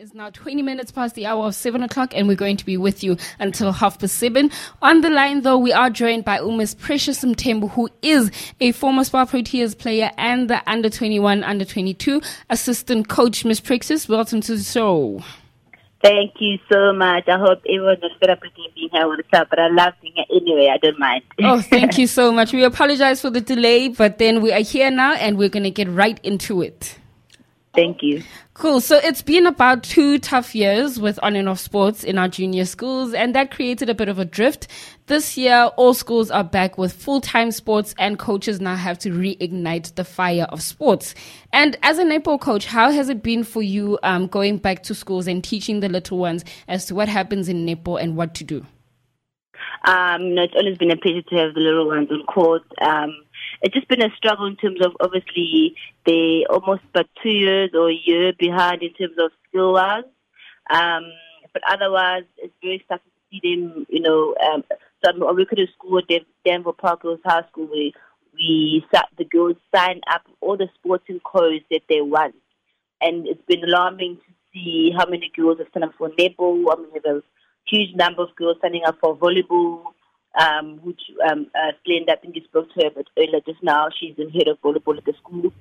is now 20 minutes past the hour of 7 o'clock, and we're going to be with you until half past 7. On the line, though, we are joined by Umis Precious Mthembu, who is a former Spar Proteas player and the under 21, under 22 assistant coach. Miss Precious, welcome to the show. Thank you so much. I hope everyone is fed up with me being here with the but I love being here anyway. I don't mind. oh, thank you so much. We apologize for the delay, but then we are here now and we're going to get right into it. Thank you. Cool. So it's been about two tough years with on and off sports in our junior schools, and that created a bit of a drift. This year, all schools are back with full time sports, and coaches now have to reignite the fire of sports. And as a netball coach, how has it been for you um, going back to schools and teaching the little ones as to what happens in netball and what to do? Um, you know, it's always been a pleasure to have the little ones on court. Um, it's just been a struggle in terms of obviously they almost about two years or a year behind in terms of skill wise. Um, but otherwise, it's very exciting to see them. You know, um, so I'm, I work at a school at Denver Park Girls High School where we sat, the girls sign up all the sporting codes that they want, and it's been alarming to see how many girls have signed up for netball. I mean, there's a huge number of girls signing up for volleyball um, which um, uh, Splenda, I think you spoke to her but earlier just now. She's in head of volleyball at the school.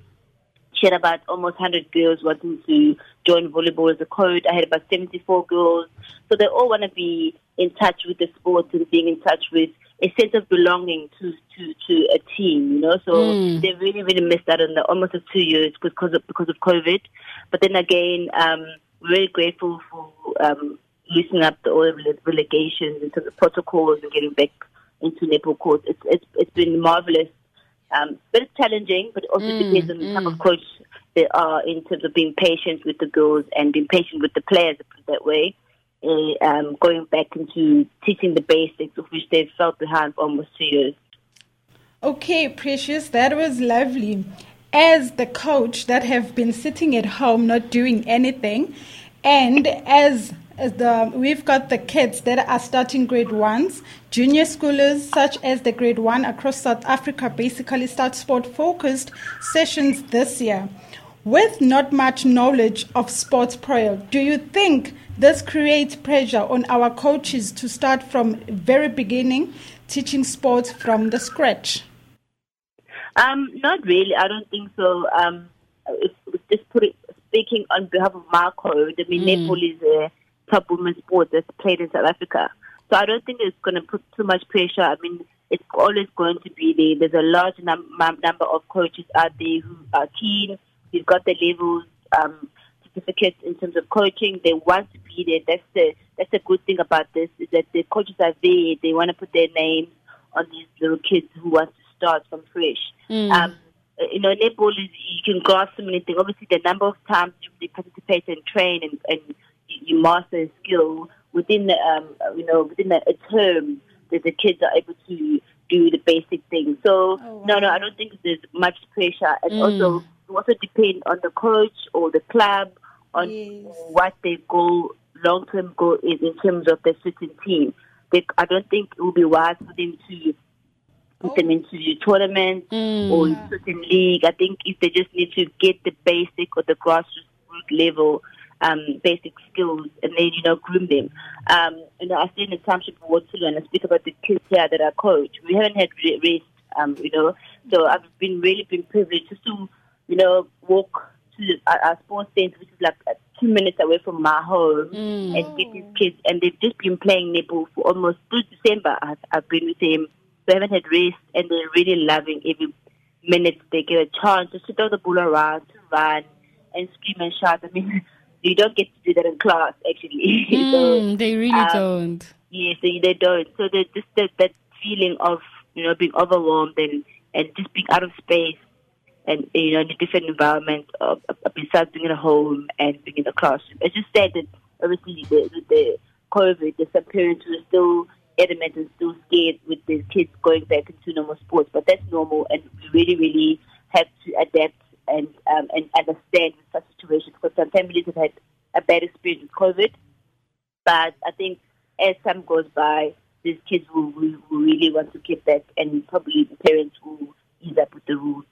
She had about almost 100 girls wanting to join volleyball as a coach. I had about 74 girls. So they all want to be in touch with the sport and being in touch with a sense of belonging to, to, to a team, you know. So mm. they really, really missed out on the almost of two years because of, because of COVID. But then again, um, we're very grateful for um, loosening up the oil relegations into the protocols and getting back into netball courts. It's, it's, it's been marvelous. Um, but it's challenging, but it also mm, depends on the mm. type of mm. coach they are in terms of being patient with the girls and being patient with the players, put that way. Uh, um, going back into teaching the basics of which they've felt behind for almost two years. Okay, Precious, that was lovely. As the coach that have been sitting at home not doing anything, and as the, we've got the kids that are starting grade ones. Junior schoolers, such as the grade one across South Africa, basically start sport focused sessions this year. With not much knowledge of sports prior, do you think this creates pressure on our coaches to start from very beginning teaching sports from the scratch? Um, not really. I don't think so. Um, just put it, speaking on behalf of my code, I mean, mm. Top women's sport that's played in South Africa. So I don't think it's going to put too much pressure. I mean, it's always going to be there. There's a large num- number of coaches out there who are keen. They've got the levels, um, certificates in terms of coaching. They want to be there. That's the that's the good thing about this is that the coaches are there. They want to put their names on these little kids who want to start from fresh. Mm. Um, you know, netball is you can grasp so many things. Obviously, the number of times you participate and train and, and you master a skill within the, um, you know, within a, a term that the kids are able to do the basic things. So oh, wow. no, no, I don't think there's much pressure. It mm. also it also depends on the coach or the club on yes. what their goal, long term goal is in terms of the certain team. They, I don't think it would be wise for them to put oh. them into tournaments mm. or certain league. I think if they just need to get the basic or the grassroots level um, basic skills and then, you know, groom them. Um, you know, I stay in the township of Waterloo and I speak about the kids here that I coach. We haven't had rest, um, you know, so I've been really been privileged just to, you know, walk to our, our sports center, which is like uh, two minutes away from my home, mm. and get these kids. And they've just been playing netball for almost through December. I've, I've been with them. They haven't had rest, and they're really loving every minute they get a chance just to throw the ball around, to run, and scream and shout. I mean, you don't get to do that in class actually. Mm, so, they really um, don't. Yes, they, they don't. So there's just that, that feeling of you know being overwhelmed and and just being out of space and you know in a different environment of, of, besides being at home and being in the classroom. It's just sad that obviously the, the, the COVID, there's some parents who are still adamant and still scared with their kids going back into normal sports, but that's normal and we really, really have to adapt and um, and understand such situations because some families have had a bad experience with COVID. But I think as time goes by, these kids will, will, really want to get back, and probably the parents will ease up with the rules.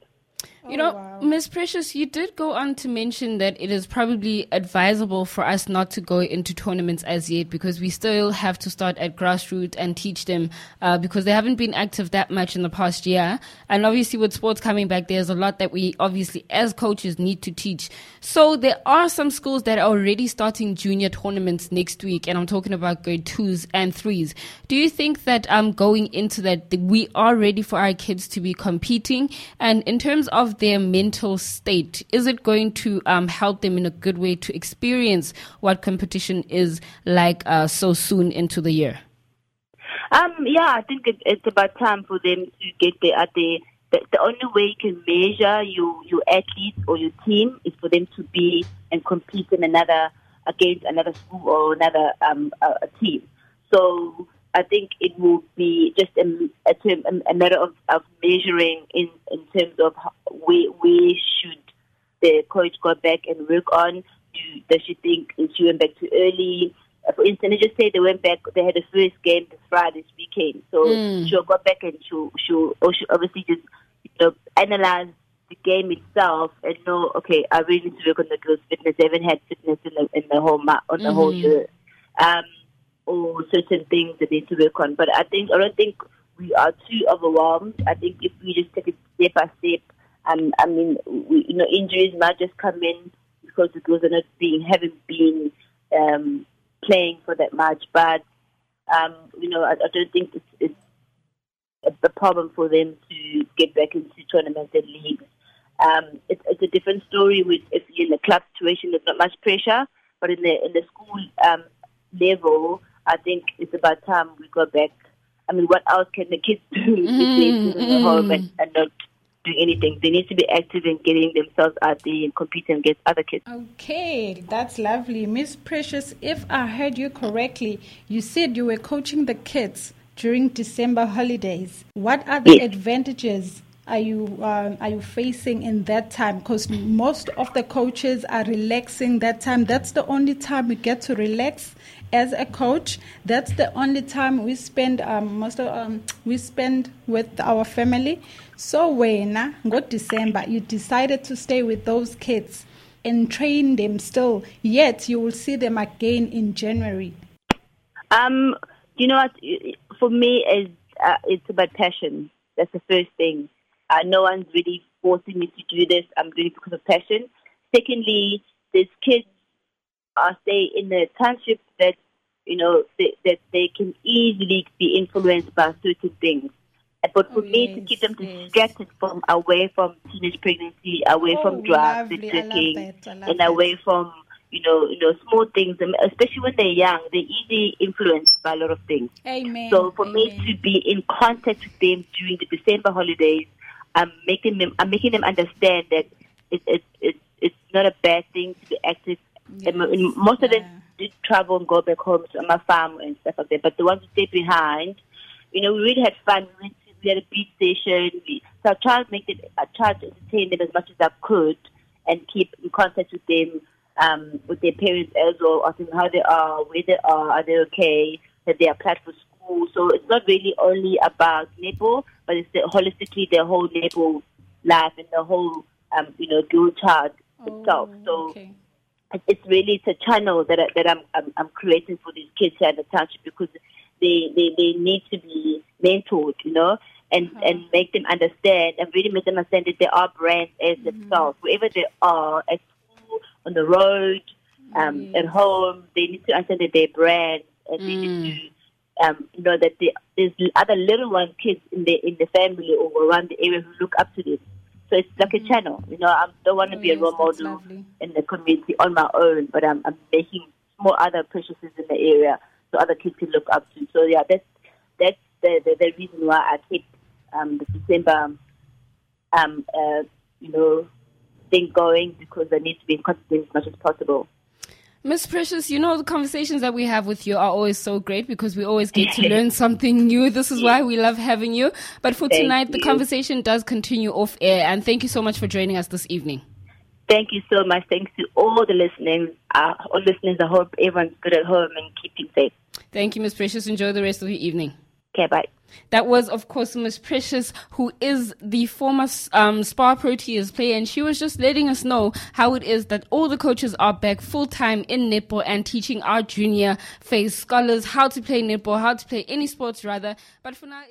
You know, wow. Miss Precious, you did go on to mention that it is probably advisable for us not to go into tournaments as yet because we still have to start at grassroots and teach them uh, because they haven't been active that much in the past year. And obviously, with sports coming back, there's a lot that we obviously, as coaches, need to teach. So there are some schools that are already starting junior tournaments next week, and I'm talking about grade twos and threes. Do you think that um, going into that, we are ready for our kids to be competing? And in terms of their mental state? Is it going to um, help them in a good way to experience what competition is like uh, so soon into the year? Um, yeah, I think it, it's about time for them to get there at the the, the only way you can measure your your athletes or your team is for them to be and compete in another against another school or another um, team. So I think it will be just a, a, a matter of, of measuring in, in terms of how, where, where should the coach go back and work on. Do, does she think she went back too early? Uh, for instance, let's just say they went back, they had the first game this Friday, this weekend. So mm. she'll go back and she'll, she'll, or she'll obviously just you know, analyze the game itself and know, okay, I really need to work on the girls' fitness. They haven't had fitness in the, in the whole, ma- on the mm-hmm. whole year. Um, or certain things that need to work on. But I think I don't think we are too overwhelmed. I think if we just take it step by step, um, I mean, we, you know, injuries might just come in because the girls are not being haven't been um, playing for that much. But um, you know, I, I don't think it's, it's a problem for them to get back into tournaments and leagues. Um, it's, it's a different story with if you're in a club situation. There's not much pressure, but in the in the school um, level, I think it's about time we go back. I mean, what else can the kids do mm, if they mm. home and, and not do anything? They need to be active in getting themselves out there and competing against other kids. Okay, that's lovely. Miss Precious, if I heard you correctly, you said you were coaching the kids during December holidays. What are the yes. advantages are you uh, are you facing in that time? Because most of the coaches are relaxing that time. That's the only time we get to relax as a coach. That's the only time we spend um, most of um, we spend with our family. So when got December, you decided to stay with those kids and train them still. Yet you will see them again in January. Um, you know what? For me, is uh, it's about passion. That's the first thing. Uh, no one's really forcing me to do this. I'm doing it because of passion. Secondly, these kids are stay in the township that you know they, that they can easily be influenced by certain things. Uh, but for oh, me yes, to keep them distracted yes. from away from teenage pregnancy, away oh, from drugs and drinking, and away from you know, you know, small things, especially when they're young, they're easily influenced by a lot of things. Amen. So for Amen. me to be in contact with them during the December holidays I'm making them I'm making them understand that it, it, it it's not a bad thing to be active. Yes. And most of them did travel and go back home to my farm and stuff like that. But the ones who stayed behind, you know, we really had fun. We, went to, we had a beach station. We, so I tried to make it, I tried to entertain them as much as I could and keep in contact with them, um, with their parents as well, asking how they are, where they are, are they okay, that they applied for school. So it's not really only about netball, but it's the, holistically the whole netball life and the whole, um, you know, girl child oh, itself. So okay. it's really it's a channel that I, that I'm, I'm I'm creating for these kids here in the township because they they, they need to be mentored, you know. And, uh-huh. and make them understand and really make them understand that they are brands as mm-hmm. themselves. Wherever they are, at school, on the road, um, yes. at home, they need to understand that they're brands and mm. they need mm. to um, you know, that there's other little one kids in the in the family or around the area who look up to this. So it's like mm-hmm. a channel. You know, I don't want to oh, be yes, a role model in the community on my own, but I'm, I'm making more other preciouses in the area so other kids can look up to. So yeah, that's that's the the, the reason why I keep um, the December um, uh, you know thing going because I need to be in contact as much as possible. Miss Precious, you know, the conversations that we have with you are always so great because we always get to learn something new. This is why we love having you. But for thank tonight, you. the conversation does continue off air. And thank you so much for joining us this evening. Thank you so much. Thanks to all the listeners. Uh, all listeners, I hope everyone's good at home and keeping safe. Thank you, Miss Precious. Enjoy the rest of your evening. Okay, bye. That was, of course, Miss Precious, who is the former um, Spar Proteas player, and she was just letting us know how it is that all the coaches are back full time in netball and teaching our junior phase scholars how to play netball, how to play any sports rather. But for now.